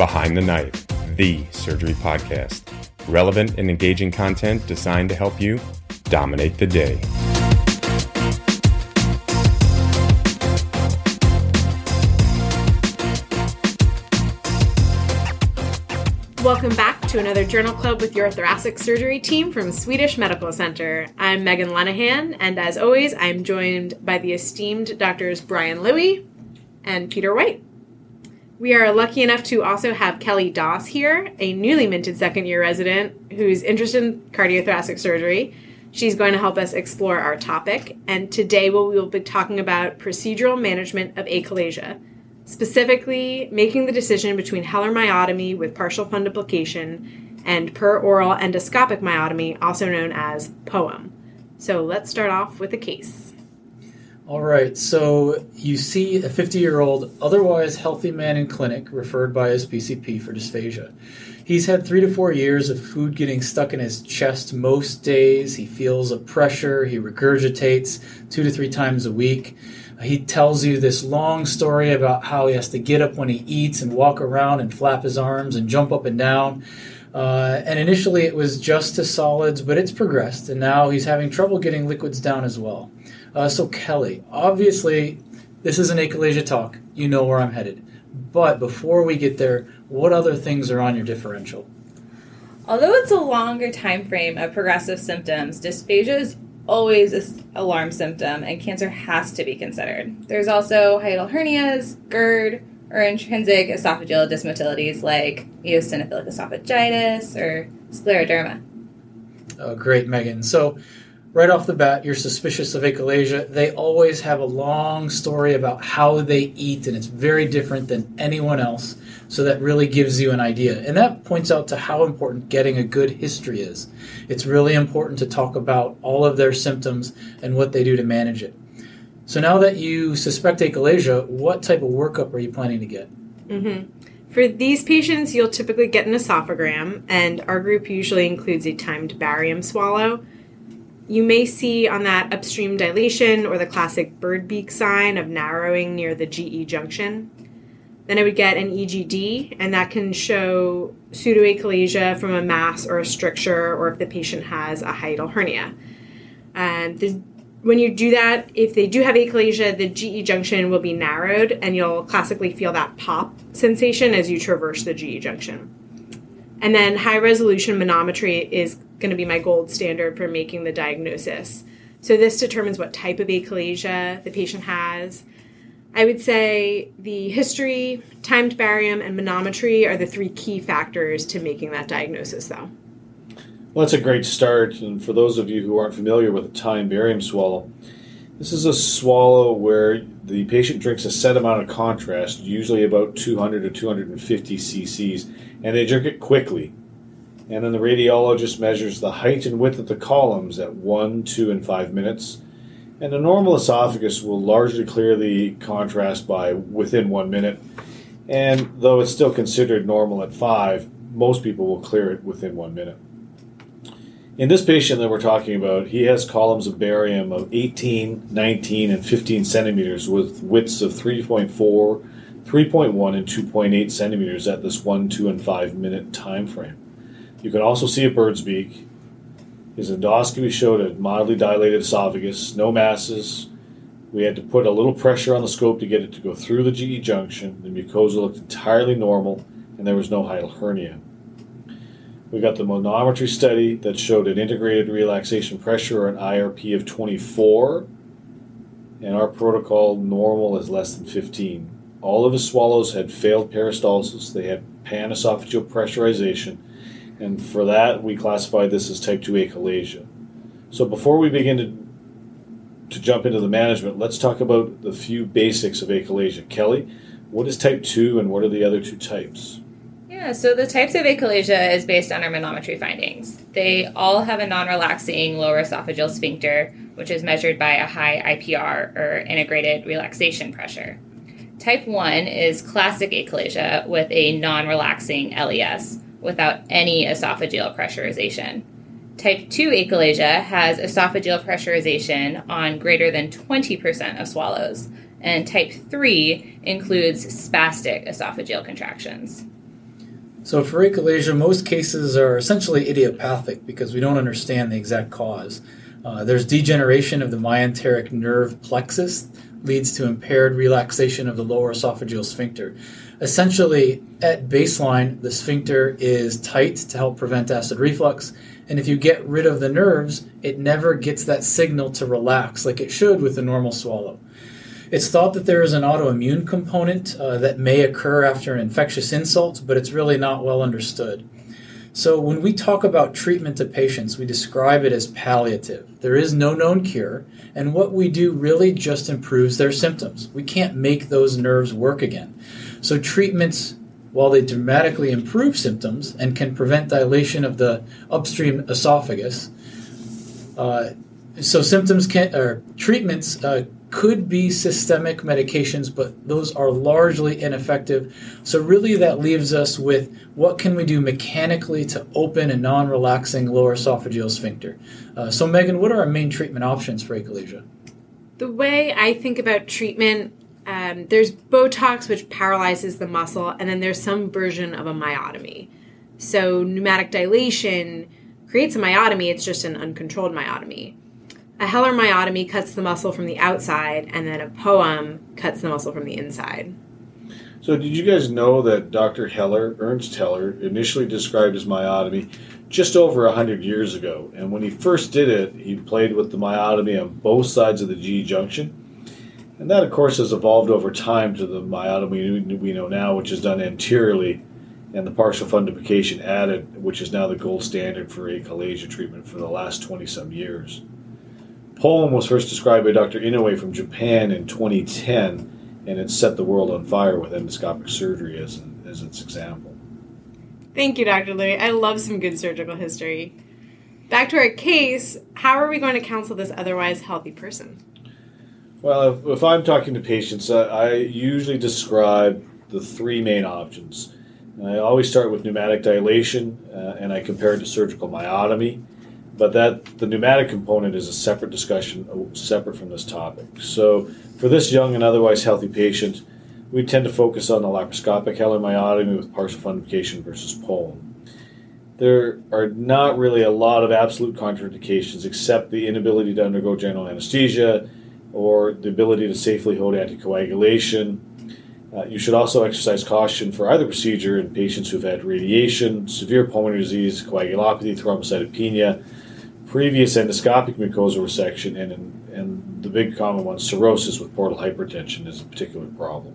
Behind the Knife, the surgery podcast. Relevant and engaging content designed to help you dominate the day. Welcome back to another Journal Club with your thoracic surgery team from Swedish Medical Center. I'm Megan Lenahan, and as always, I'm joined by the esteemed doctors Brian Louie and Peter White. We are lucky enough to also have Kelly Doss here, a newly minted second year resident who's interested in cardiothoracic surgery. She's going to help us explore our topic, and today we will be talking about procedural management of achalasia specifically making the decision between Heller myotomy with partial fundoplication and per oral endoscopic myotomy, also known as POEM. So let's start off with a case. All right, so you see a 50 year old, otherwise healthy man in clinic referred by his PCP for dysphagia. He's had three to four years of food getting stuck in his chest most days. He feels a pressure, he regurgitates two to three times a week. He tells you this long story about how he has to get up when he eats and walk around and flap his arms and jump up and down. Uh, and initially it was just to solids, but it's progressed, and now he's having trouble getting liquids down as well. Uh, so, Kelly, obviously, this is an achalasia talk. You know where I'm headed. But before we get there, what other things are on your differential? Although it's a longer time frame of progressive symptoms, dysphagia is always an alarm symptom, and cancer has to be considered. There's also hiatal hernias, GERD, or intrinsic esophageal dysmotilities like eosinophilic esophagitis or scleroderma. Oh, great, Megan. So, right off the bat, you're suspicious of achalasia. They always have a long story about how they eat, and it's very different than anyone else. So that really gives you an idea. And that points out to how important getting a good history is. It's really important to talk about all of their symptoms and what they do to manage it. So now that you suspect achalasia, what type of workup are you planning to get? Mm-hmm. For these patients, you'll typically get an esophagram, and our group usually includes a timed barium swallow. You may see on that upstream dilation or the classic bird beak sign of narrowing near the GE junction. Then I would get an EGD, and that can show pseudoachalasia from a mass or a stricture, or if the patient has a hiatal hernia. And the, when you do that, if they do have achalasia, the GE junction will be narrowed, and you'll classically feel that pop sensation as you traverse the GE junction. And then high resolution manometry is going to be my gold standard for making the diagnosis. So this determines what type of achalasia the patient has I would say the history, timed barium, and manometry are the three key factors to making that diagnosis, though. Well, that's a great start. And for those of you who aren't familiar with a timed barium swallow, this is a swallow where the patient drinks a set amount of contrast, usually about 200 to 250 cc's, and they drink it quickly. And then the radiologist measures the height and width of the columns at 1, 2, and 5 minutes and a normal esophagus will largely clear the contrast by within one minute. And though it's still considered normal at five, most people will clear it within one minute. In this patient that we're talking about, he has columns of barium of 18, 19, and 15 centimeters with widths of 3.4, 3.1, and 2.8 centimeters at this 1, 2, and 5 minute time frame. You can also see a bird's beak, his endoscopy showed a mildly dilated esophagus, no masses. We had to put a little pressure on the scope to get it to go through the GE junction. The mucosa looked entirely normal, and there was no hiatal hernia. We got the manometry study that showed an integrated relaxation pressure or an IRP of 24, and our protocol normal is less than 15. All of his swallows had failed peristalsis, they had panesophageal pressurization, and for that we classify this as type 2 achalasia. So before we begin to to jump into the management, let's talk about the few basics of achalasia. Kelly, what is type 2 and what are the other two types? Yeah, so the types of achalasia is based on our manometry findings. They all have a non relaxing lower esophageal sphincter, which is measured by a high IPR or integrated relaxation pressure. Type 1 is classic achalasia with a non relaxing LES, without any esophageal pressurization. Type 2 achalasia has esophageal pressurization on greater than 20% of swallows, and type 3 includes spastic esophageal contractions. So for achalasia, most cases are essentially idiopathic because we don't understand the exact cause. Uh, there's degeneration of the myenteric nerve plexus, leads to impaired relaxation of the lower esophageal sphincter. Essentially, at baseline, the sphincter is tight to help prevent acid reflux, and if you get rid of the nerves, it never gets that signal to relax like it should with a normal swallow. It's thought that there is an autoimmune component uh, that may occur after an infectious insult, but it's really not well understood. So, when we talk about treatment to patients, we describe it as palliative. There is no known cure, and what we do really just improves their symptoms. We can't make those nerves work again. So, treatments, while they dramatically improve symptoms and can prevent dilation of the upstream esophagus, uh, so symptoms can or treatments uh, could be systemic medications, but those are largely ineffective. So, really, that leaves us with what can we do mechanically to open a non relaxing lower esophageal sphincter? Uh, so, Megan, what are our main treatment options for achalasia? The way I think about treatment, um, there's Botox, which paralyzes the muscle, and then there's some version of a myotomy. So, pneumatic dilation creates a myotomy, it's just an uncontrolled myotomy. A Heller myotomy cuts the muscle from the outside, and then a POEM cuts the muscle from the inside. So, did you guys know that Dr. Heller, Ernst Heller, initially described his myotomy just over 100 years ago? And when he first did it, he played with the myotomy on both sides of the G junction. And that, of course, has evolved over time to the myotomy we know now, which is done anteriorly, and the partial fundoplication added, which is now the gold standard for achalasia treatment for the last 20 some years. POEM was first described by Dr. Inoue from Japan in 2010, and it set the world on fire with endoscopic surgery as, as its example. Thank you, Dr. Louie. I love some good surgical history. Back to our case, how are we going to counsel this otherwise healthy person? Well, if, if I'm talking to patients, uh, I usually describe the three main options. I always start with pneumatic dilation, uh, and I compare it to surgical myotomy but that the pneumatic component is a separate discussion, uh, separate from this topic. So, for this young and otherwise healthy patient, we tend to focus on the laparoscopic Heller myotomy with partial fundoplication versus POEM. There are not really a lot of absolute contraindications except the inability to undergo general anesthesia or the ability to safely hold anticoagulation. Uh, you should also exercise caution for either procedure in patients who've had radiation, severe pulmonary disease, coagulopathy, thrombocytopenia, previous endoscopic mucosal resection, and, and the big common one, cirrhosis with portal hypertension, is a particular problem.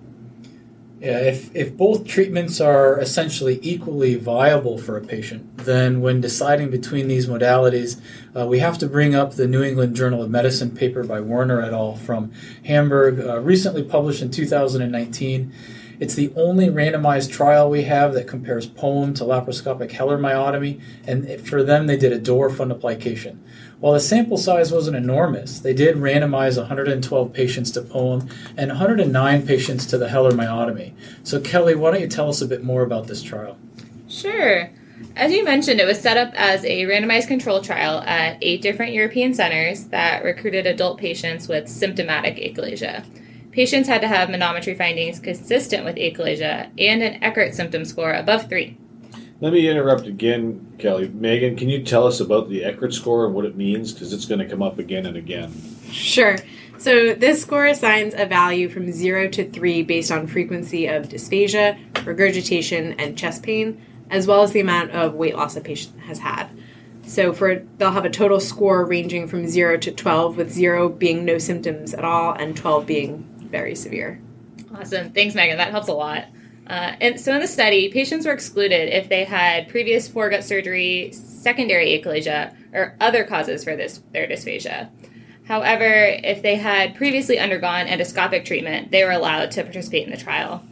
Yeah, if, if both treatments are essentially equally viable for a patient, then when deciding between these modalities, uh, we have to bring up the New England Journal of Medicine paper by Werner et al. from Hamburg, uh, recently published in 2019. It's the only randomized trial we have that compares POEM to laparoscopic Heller myotomy, and for them they did a Dor fundoplication. While the sample size wasn't enormous, they did randomize 112 patients to POEM and 109 patients to the Heller myotomy. So, Kelly, why don't you tell us a bit more about this trial? Sure. As you mentioned, it was set up as a randomized control trial at eight different European centers that recruited adult patients with symptomatic achalasia. Patients had to have manometry findings consistent with achalasia and an Eckardt symptom score above three. Let me interrupt again, Kelly. Megan, can you tell us about the Eckardt score and what it means? Because it's going to come up again and again. Sure. So this score assigns a value from 0 to 3 based on frequency of dysphagia, regurgitation, and chest pain, as well as the amount of weight loss a patient has had. So for they'll have a total score ranging from 0 to 12 with 0 being no symptoms at all and 12 being very severe. Awesome. Thanks, Megan. That helps a lot. Uh, and so in the study, patients were excluded if they had previous foregut surgery, secondary achalasia, or other causes for this their dysphagia. However, if they had previously undergone endoscopic treatment, they were allowed to participate in the trial.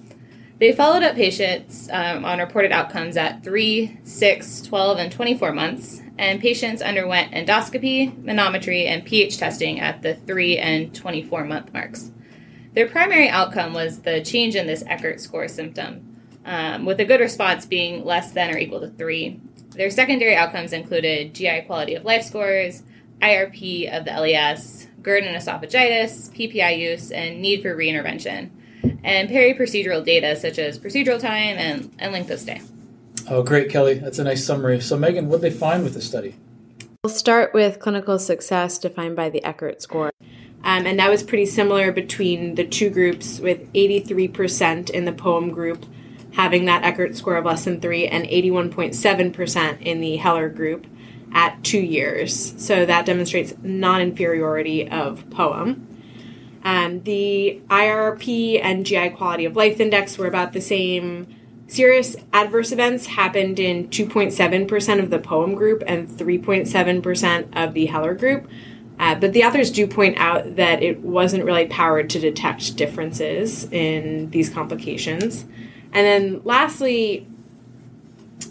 They followed up patients um, on reported outcomes at 3, 6, 12, and 24 months, and patients underwent endoscopy, manometry, and pH testing at the 3 and 24 month marks. Their primary outcome was the change in this Eckardt score symptom, um, with a good response being less than or equal to three. Their secondary outcomes included GI quality of life scores, IRP of the LES, GERD and esophagitis, PPI use, and need for reintervention, and peri-procedural data such as procedural time and, and length of stay. Oh, great, Kelly. That's a nice summary. So, Megan, what did they find with the study? We'll start with clinical success defined by the Eckardt score. Um, and that was pretty similar between the two groups, with 83% in the POEM group having that Eckardt score of less than three, and 81.7% in the Heller group at two years. So that demonstrates non inferiority of POEM. Um, the IRP and GI quality of life index were about the same. Serious adverse events happened in 2.7% of the POEM group and 3.7% of the Heller group. Uh, but the authors do point out that it wasn't really powered to detect differences in these complications. And then lastly,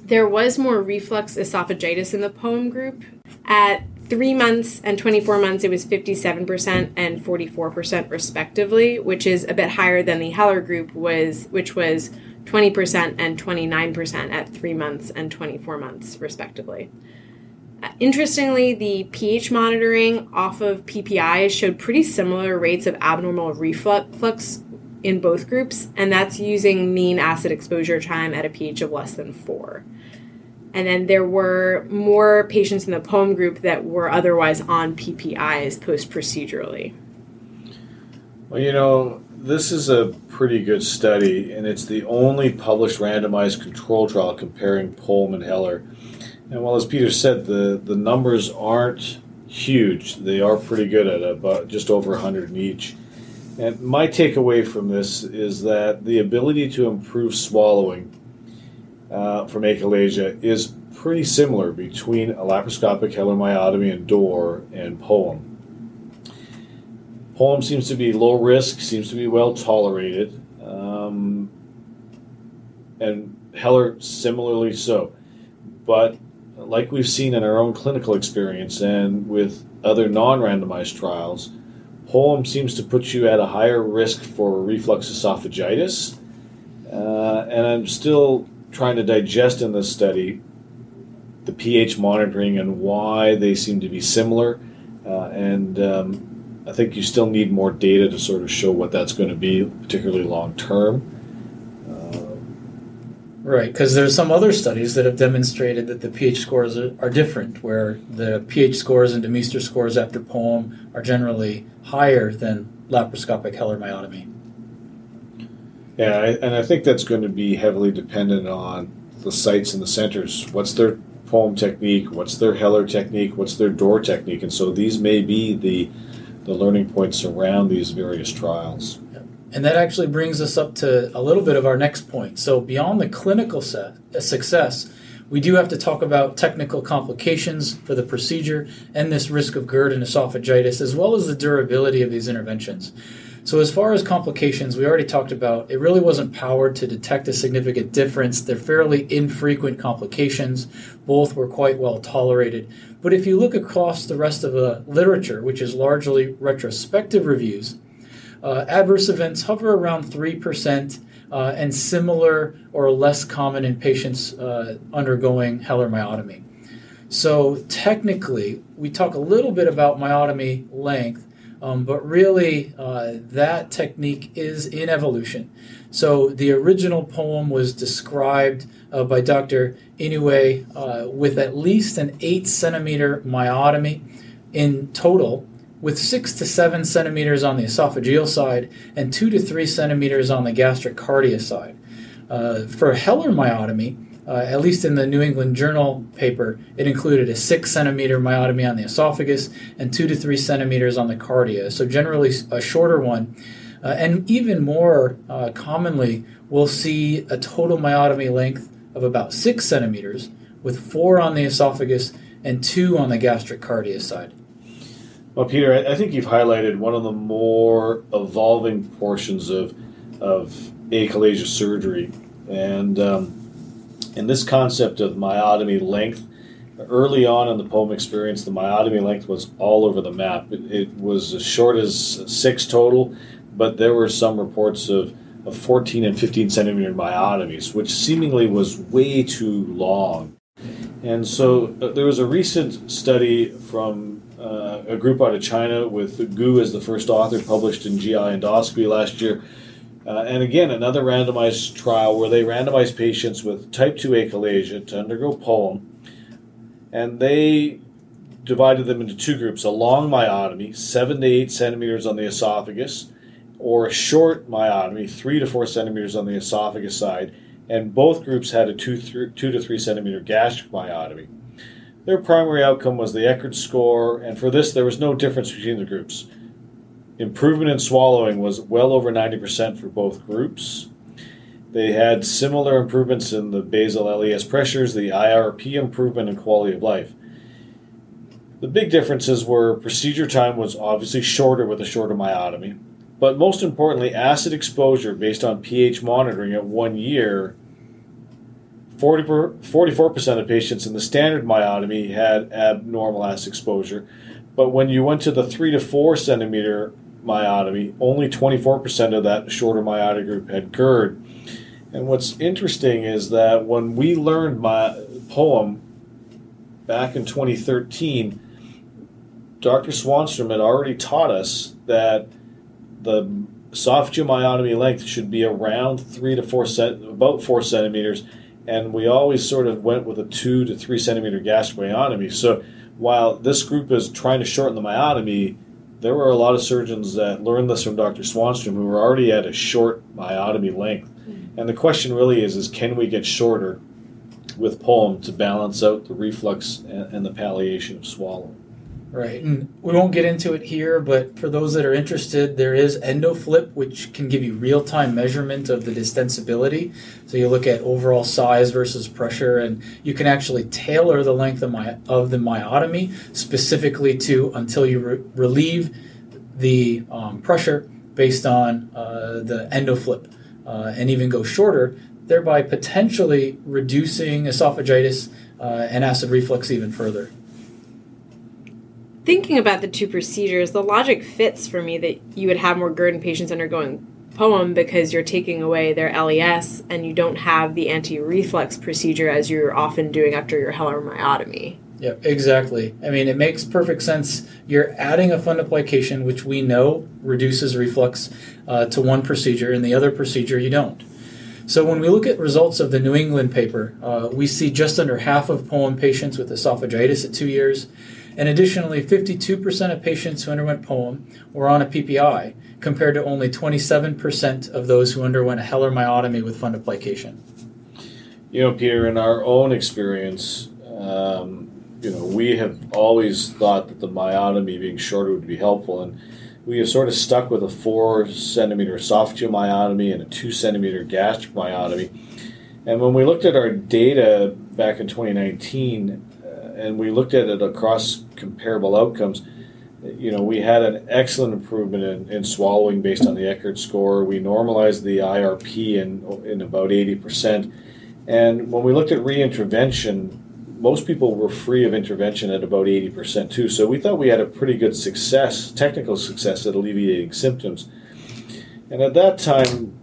there was more reflux esophagitis in the POEM group. At three months and 24 months, it was 57% and 44% respectively, which is a bit higher than the Heller group was, which was 20% and 29% at three months and 24 months, respectively. Interestingly, the pH monitoring off of PPI showed pretty similar rates of abnormal reflux in both groups, and that's using mean acid exposure time at a pH of less than four. And then there were more patients in the POEM group that were otherwise on PPIs post procedurally. Well, you know, this is a pretty good study, and it's the only published randomized control trial comparing POEM and Heller. And while, as Peter said, the, the numbers aren't huge, they are pretty good at about just over 100 in each. And my takeaway from this is that the ability to improve swallowing uh, from achalasia is pretty similar between a laparoscopic Heller myotomy and DOR and POEM. POEM seems to be low risk, seems to be well tolerated, um, and Heller similarly so. But like we've seen in our own clinical experience and with other non randomized trials, POEM seems to put you at a higher risk for reflux esophagitis. Uh, and I'm still trying to digest in this study the pH monitoring and why they seem to be similar. Uh, and um, I think you still need more data to sort of show what that's going to be, particularly long term. Right, because there's some other studies that have demonstrated that the pH scores are, different, where the pH scores and Demeester scores after POEM are generally higher than laparoscopic Heller myotomy. Yeah, and I think that's going to be heavily dependent on the sites and the centers. What's their POEM technique? What's their Heller technique? What's their Dor technique? And so these may be the the learning points around these various trials. And that actually brings us up to a little bit of our next point. So, beyond the clinical set, uh, success, we do have to talk about technical complications for the procedure and this risk of GERD and esophagitis, as well as the durability of these interventions. So, as far as complications, we already talked about it really wasn't powered to detect a significant difference. They're fairly infrequent complications. Both were quite well tolerated. But if you look across the rest of the literature, which is largely retrospective reviews, uh, adverse events hover around 3% uh, and similar or less common in patients uh, undergoing Heller myotomy. So, technically, we talk a little bit about myotomy length, um, but really, uh, that technique is in evolution. So, the original POEM was described uh, by Dr. Inoue uh, with at least an 8 centimeter myotomy in total with six to seven centimeters on the esophageal side and two to three centimeters on the gastric cardia side. Uh, for Heller myotomy, uh, at least in the New England Journal paper, it included a six centimeter myotomy on the esophagus and two to three centimeters on the cardia. So generally a shorter one. Uh, and even more uh, commonly, we'll see a total myotomy length of about six centimeters, with four on the esophagus and two on the gastric cardia side. Well, Peter, I think you've highlighted one of the more evolving portions of of achalasia surgery, and um, in this concept of myotomy length. Early on in the POEM experience, the myotomy length was all over the map. It, it was as short as six total, but there were some reports of, of 14 and 15 centimeter myotomies, which seemingly was way too long. And so uh, there was a recent study from uh, a group out of China with Gu as the first author, published in GI Endoscopy last year, Uh, and again, another randomized trial where they randomized patients with type 2 achalasia to undergo POEM, and they divided them into two groups a long myotomy, 7 to 8 centimeters on the esophagus, or a short myotomy, 3 to 4 centimeters on the esophagus side, and both groups had a 2, th- two to 3 centimeter gastric myotomy. Their primary outcome was the Eckardt score, and for this, there was no difference between the groups. Improvement in swallowing was well over 90% for both groups. They had similar improvements in the basal LES pressures, the IRP improvement, and quality of life. The big differences were procedure time was obviously shorter with a shorter myotomy, but most importantly, acid exposure based on pH monitoring at one year 40 44% of patients in the standard myotomy had abnormal acid exposure, but when you went to the 3 to 4 centimeter myotomy, only 24% of that shorter myotic group had GERD. And what's interesting is that when we learned my POEM back in 2013, Dr. Swanstrom had already taught us that the esophageal myotomy length should be around three to four cent, about four centimeters, and we always sort of went with a two to three centimeter gastric myotomy. So while this group is trying to shorten the myotomy, there were a lot of surgeons that learned this from Dr. Swanstrom who were already at a short myotomy length. Hmm. And the question really is, is can we get shorter with POEM to balance out the reflux and, and the palliation of swallow? Right, and we won't get into it here, but for those that are interested, there is EndoFlip, which can give you real time measurement of the distensibility. So you look at overall size versus pressure, and you can actually tailor the length of, my, of the myotomy specifically to until you re- relieve the um, pressure based on uh, the EndoFlip, uh, and even go shorter, thereby potentially reducing esophagitis uh, and acid reflux even further thinking about the two procedures, the logic fits for me that you would have more GERD in patients undergoing POEM because you're taking away their LES and you don't have the anti-reflux procedure as you're often doing after your Heller myotomy. Yeah, exactly. I mean, it makes perfect sense. You're adding a fundoplication, which we know reduces reflux, uh, to one procedure, and the other procedure you don't. So when we look at results of the New England paper, uh, we see just under half of POEM patients with esophagitis at two years, and additionally, 52% of patients who underwent POEM were on a PPI, compared to only 27% of those who underwent a Heller myotomy with fundoplication. You know, Peter, in our own experience, um, you know, we have always thought that the myotomy being shorter would be helpful, and we have sort of stuck with a four centimeter esophageal myotomy and a two centimeter gastric myotomy. And when we looked at our data back in 2019, and we looked at it across comparable outcomes, you know, we had an excellent improvement in, in swallowing based on the Eckardt score. We normalized the IRP in, in about 80%. And when we looked at reintervention, most people were free of intervention at about 80% too. So we thought we had a pretty good success, technical success at alleviating symptoms. And at that time,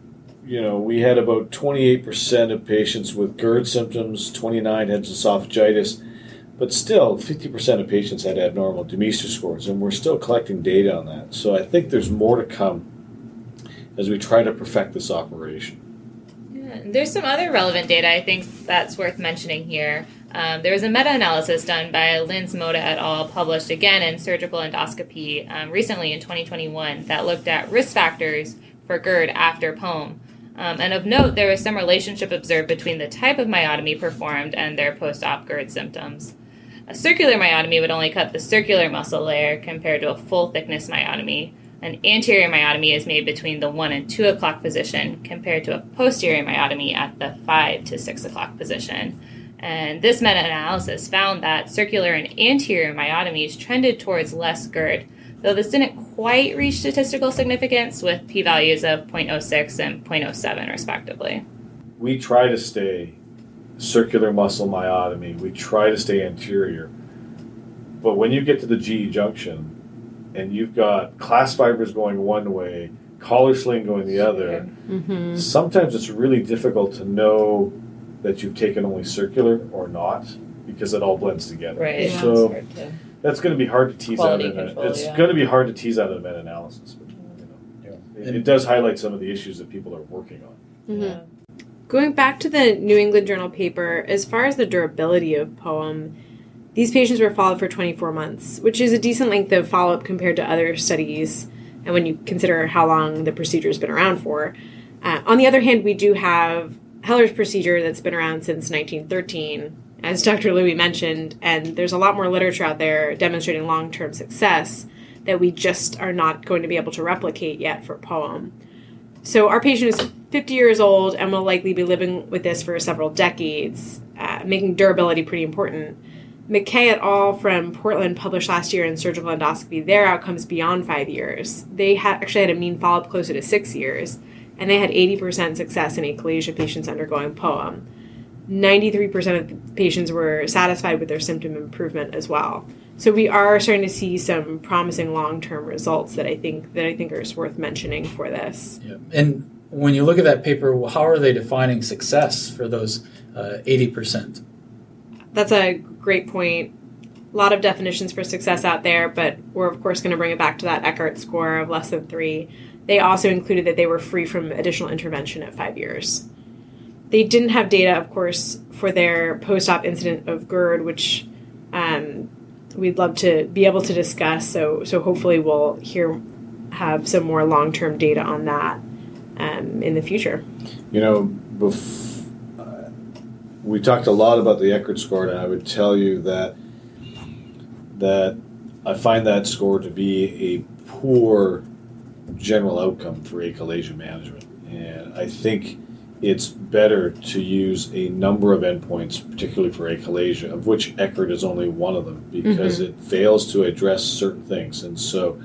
you know, we had about 28% of patients with GERD symptoms, 29 had esophagitis, but still, 50% of patients had abnormal Demeester scores, and we're still collecting data on that. So I think there's more to come as we try to perfect this operation. Yeah, there's some other relevant data I think that's worth mentioning here. Um, there was a meta analysis done by Linz Moda et al., published again in Surgical Endoscopy um, recently in 2021, that looked at risk factors for GERD after POEM. Um, and of note, there was some relationship observed between the type of myotomy performed and their post op GERD symptoms. A circular myotomy would only cut the circular muscle layer compared to a full thickness myotomy. An anterior myotomy is made between the 1 and 2 o'clock position compared to a posterior myotomy at the 5 to 6 o'clock position. And this meta analysis found that circular and anterior myotomies trended towards less GERD, though this didn't quite reach statistical significance with p values of 0.06 and 0.07, respectively. We try to stay circular muscle myotomy. We try to stay anterior. But when you get to the GE junction and you've got clasp fibers going one way, collar sling going the other, mm-hmm. sometimes it's really difficult to know that you've taken only circular or not because it all blends together. Right. Yeah. So that's going to be hard to tease out. In a, it's yeah. going to be hard to tease out of a meta-analysis. But, you know, It, it does highlight some of the issues that people are working on. Mhm. Going back to the New England Journal paper, as far as the durability of POEM, these patients were followed for 24 months, which is a decent length of follow up compared to other studies, and when you consider how long the procedure's been around for. Uh, on the other hand, we do have Heller's procedure that's been around since 1913, as Dr. Louie mentioned, and there's a lot more literature out there demonstrating long term success that we just are not going to be able to replicate yet for POEM. So our patient is 50 years old and will likely be living with this for several decades, uh, making durability pretty important. McKay et al. from Portland published last year in Surgical Endoscopy their outcomes beyond five years. They actually had a mean follow-up closer to six years, and they had 80% success in achalasia patients undergoing POEM. 93% of patients were satisfied with their symptom improvement as well. So we are starting to see some promising long-term results that I think that I think are worth mentioning for this. Yeah. And when you look at that paper, how are they defining success for those uh, eighty percent? That's a great point. A lot of definitions for success out there, but we're of course going to bring it back to that Eckardt score of less than three. They also included that they were free from additional intervention at five years. They didn't have data, of course, for their post-op incident of GERD, which um, we'd love to be able to discuss. So, so hopefully we'll hear have some more long-term data on that um, in the future. You know, bef- uh, we talked a lot about the Eckardt score, and I would tell you that that I find that score to be a poor general outcome for achalasia management, and I think it's better to use a number of endpoints, particularly for achalasia, of which Eckardt is only one of them, because it fails to address certain things. And so,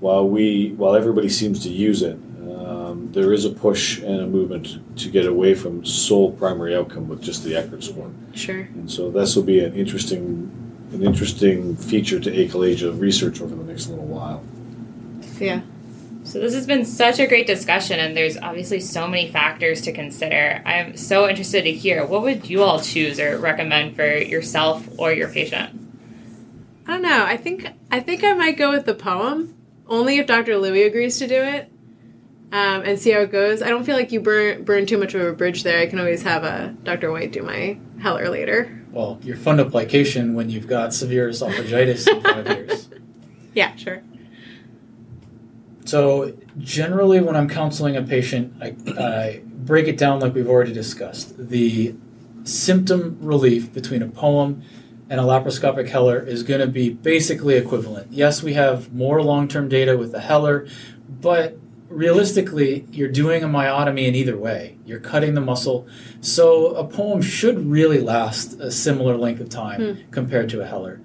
while we, while everybody seems to use it, um, there is a push and a movement to get away from sole primary outcome with just the Eckardt score. Sure. And so, this will be an interesting, an interesting feature to achalasia research over the next little while. Yeah. So this has been such a great discussion, and there's obviously so many factors to consider. I'm so interested to hear what would you all choose or recommend for yourself or your patient. I don't know. I think I think I might go with the poem, only if Dr. Louie agrees to do it, um, and see how it goes. I don't feel like you burn burn too much of a bridge there. I can always have a Dr. White do my Heller later. Well, your fundoplication when you've got severe esophagitis in five years. Yeah, sure. So generally, when I'm counseling a patient, I, I break it down like we've already discussed. The symptom relief between a poem and a laparoscopic Heller is going to be basically equivalent. Yes, we have more long-term data with the Heller, but realistically, you're doing a myotomy in either way. You're cutting the muscle, so a poem should really last a similar length of time hmm. compared to a Heller.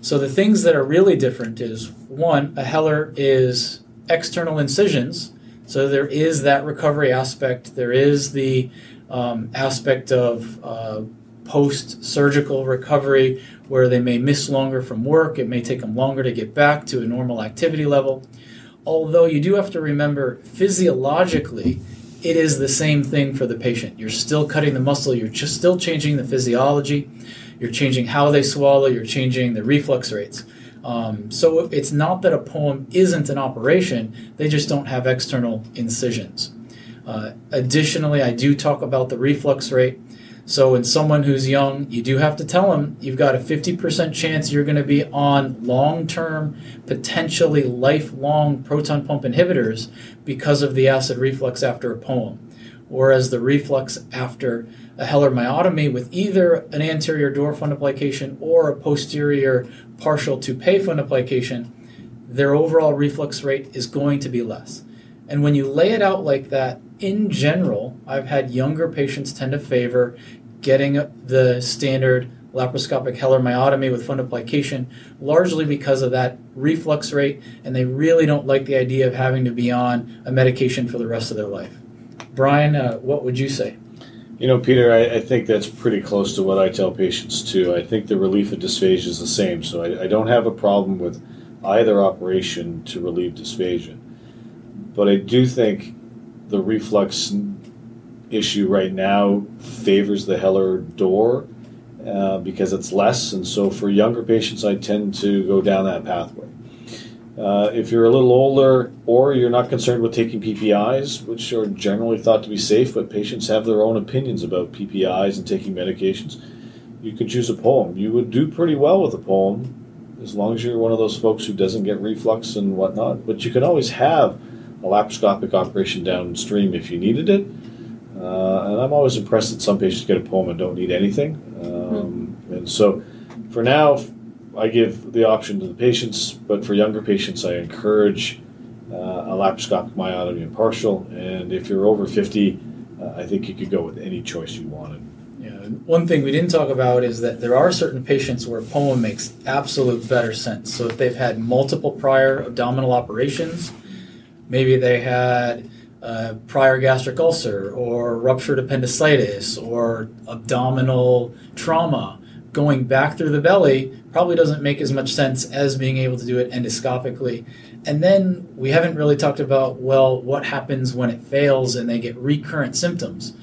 So the things that are really different is one, a Heller is external incisions. So there is that recovery aspect. There is the um, aspect of uh, post surgical recovery where they may miss longer from work. It may take them longer to get back to a normal activity level. Although you do have to remember physiologically, it is the same thing for the patient. You're still cutting the muscle, you're just still changing the physiology, you're changing how they swallow, you're changing the reflux rates. Um, so it's not that a poem isn't an operation, they just don't have external incisions. Uh, additionally, I do talk about the reflux rate. So, in someone who's young, you do have to tell them you've got a 50% chance you're going to be on long term, potentially lifelong proton pump inhibitors because of the acid reflux after a poem. Whereas the reflux after a Heller myotomy with either an anterior Dor fundoplication or a posterior partial Toupet fundoplication, their overall reflux rate is going to be less. And when you lay it out like that, in general, I've had younger patients tend to favor getting the standard laparoscopic Heller myotomy with fundoplication, largely because of that reflux rate, and they really don't like the idea of having to be on a medication for the rest of their life. Brian, uh, what would you say? You know, Peter, I, I, think that's pretty close to what I tell patients too. I think the relief of dysphagia is the same, so I, I don't have a problem with either operation to relieve dysphagia. But I do think the reflux issue right now favors the Heller Dor uh, because it's less, and so for younger patients, I tend to go down that pathway. Uh, if you're a little older or you're not concerned with taking PPIs, which are generally thought to be safe, but patients have their own opinions about PPIs and taking medications, you could choose a POEM. You would do pretty well with a POEM as long as you're one of those folks who doesn't get reflux and whatnot. But you can always have a laparoscopic operation downstream if you needed it. Uh, and I'm always impressed that some patients get a POEM and don't need anything. Um, mm. And so for now, I give the option to the patients, but for younger patients, I encourage uh, a laparoscopic myotomy and partial. And if you're over 50, uh, I think you could go with any choice you wanted. Yeah, one thing we didn't talk about is that there are certain patients where POEM makes absolute better sense. So if they've had multiple prior abdominal operations, maybe they had a prior gastric ulcer or ruptured appendicitis or abdominal trauma going back through the belly probably doesn't make as much sense as being able to do it endoscopically. And then we haven't really talked about, well, what happens when it fails and they get recurrent symptoms?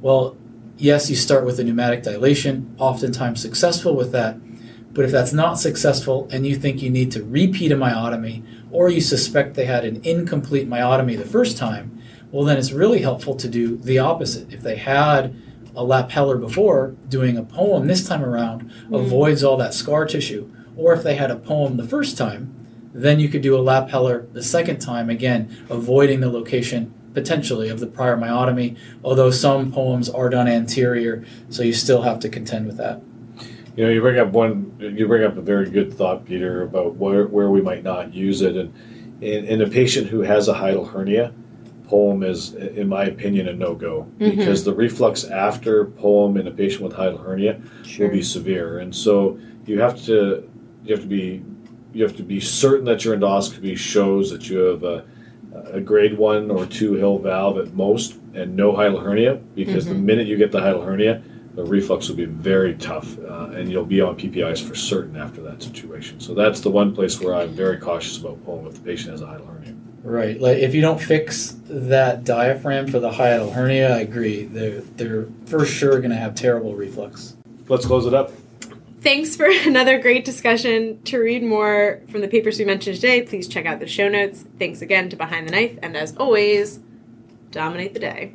Well, yes, you start with a pneumatic dilation, oftentimes successful with that. But if that's not successful and you think you need to repeat a myotomy, or you suspect they had an incomplete myotomy the first time, well, then it's really helpful to do the opposite. If they had a lapeller before, doing a POEM this time around mm. avoids all that scar tissue. Or if they had a POEM the first time, then you could do a lapeller the second time, again, avoiding the location potentially of the prior myotomy, although some POEMs are done anterior, so you still have to contend with that. You know, you bring up one, you bring up a very good thought, Peter, about where, where we might not use it. And in, in a patient who has a hiatal hernia, POEM is, in my opinion, a no go mm-hmm. because the reflux after POEM in a patient with hiatal hernia sure. will be severe, and so you have to you have to be you have to be certain that your endoscopy shows that you have a, a grade one or two Hill valve at most and no hiatal hernia because mm-hmm. the minute you get the hiatal hernia, the reflux will be very tough uh, and you'll be on PPIs for certain after that situation. So that's the one place where I'm very cautious about POEM if the patient has a hiatal hernia. Right. Like if you don't fix that diaphragm for the hiatal hernia, I agree. They're they're for sure going to have terrible reflux. Let's close it up. Thanks for another great discussion. To read more from the papers we mentioned today, please check out the show notes. Thanks again to Behind the Knife, and as always, dominate the day.